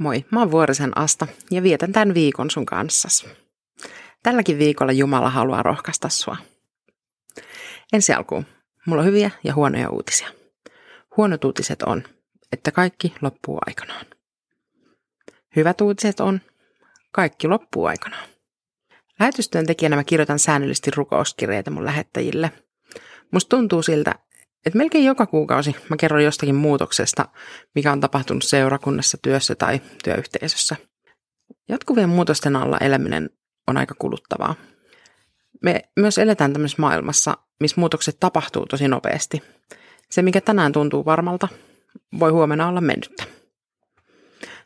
Moi, mä oon Vuorisen Asta ja vietän tämän viikon sun kanssas. Tälläkin viikolla Jumala haluaa rohkaista sua. Ensi alkuun, mulla on hyviä ja huonoja uutisia. Huonot uutiset on, että kaikki loppuu aikanaan. Hyvät uutiset on, kaikki loppuu aikanaan. Lähetystyöntekijänä mä kirjoitan säännöllisesti rukouskirjeitä mun lähettäjille. Musta tuntuu siltä, et melkein joka kuukausi mä kerron jostakin muutoksesta, mikä on tapahtunut seurakunnassa, työssä tai työyhteisössä. Jatkuvien muutosten alla eläminen on aika kuluttavaa. Me myös eletään tämmöisessä maailmassa, missä muutokset tapahtuu tosi nopeasti. Se, mikä tänään tuntuu varmalta, voi huomenna olla mennyttä.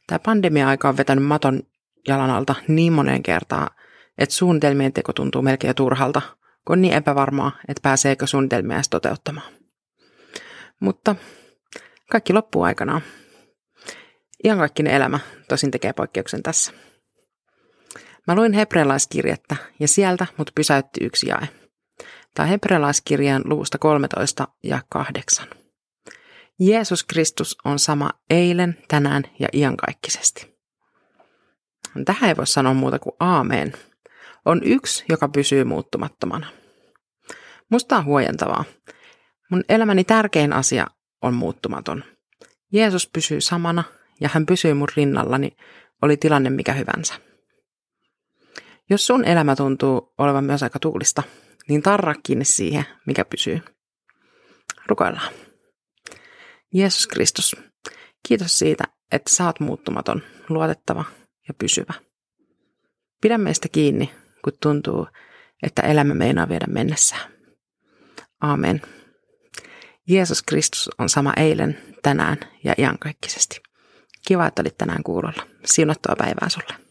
Tämä pandemia-aika on vetänyt maton jalan alta niin moneen kertaan, että suunnitelmien teko tuntuu melkein turhalta, kun on niin epävarmaa, että pääseekö suunnitelmia edes toteuttamaan mutta kaikki loppuu aikanaan. kaikkinen elämä tosin tekee poikkeuksen tässä. Mä luin hebrealaiskirjettä ja sieltä mut pysäytti yksi jae. Tämä hebrealaiskirjan luvusta 13 ja 8. Jeesus Kristus on sama eilen, tänään ja iankaikkisesti. Tähän ei voi sanoa muuta kuin aamen. On yksi, joka pysyy muuttumattomana. Musta on huojentavaa, Mun elämäni tärkein asia on muuttumaton. Jeesus pysyy samana ja hän pysyy mun rinnallani, oli tilanne mikä hyvänsä. Jos sun elämä tuntuu olevan myös aika tuulista, niin tarra kiinni siihen, mikä pysyy. Rukoillaan. Jeesus Kristus, kiitos siitä, että oot muuttumaton, luotettava ja pysyvä. Pidä meistä kiinni, kun tuntuu, että elämä meinaa viedä mennessään. Amen. Jeesus Kristus on sama eilen, tänään ja iankaikkisesti. Kiva, että olit tänään kuulolla. Siunattua päivää sulle.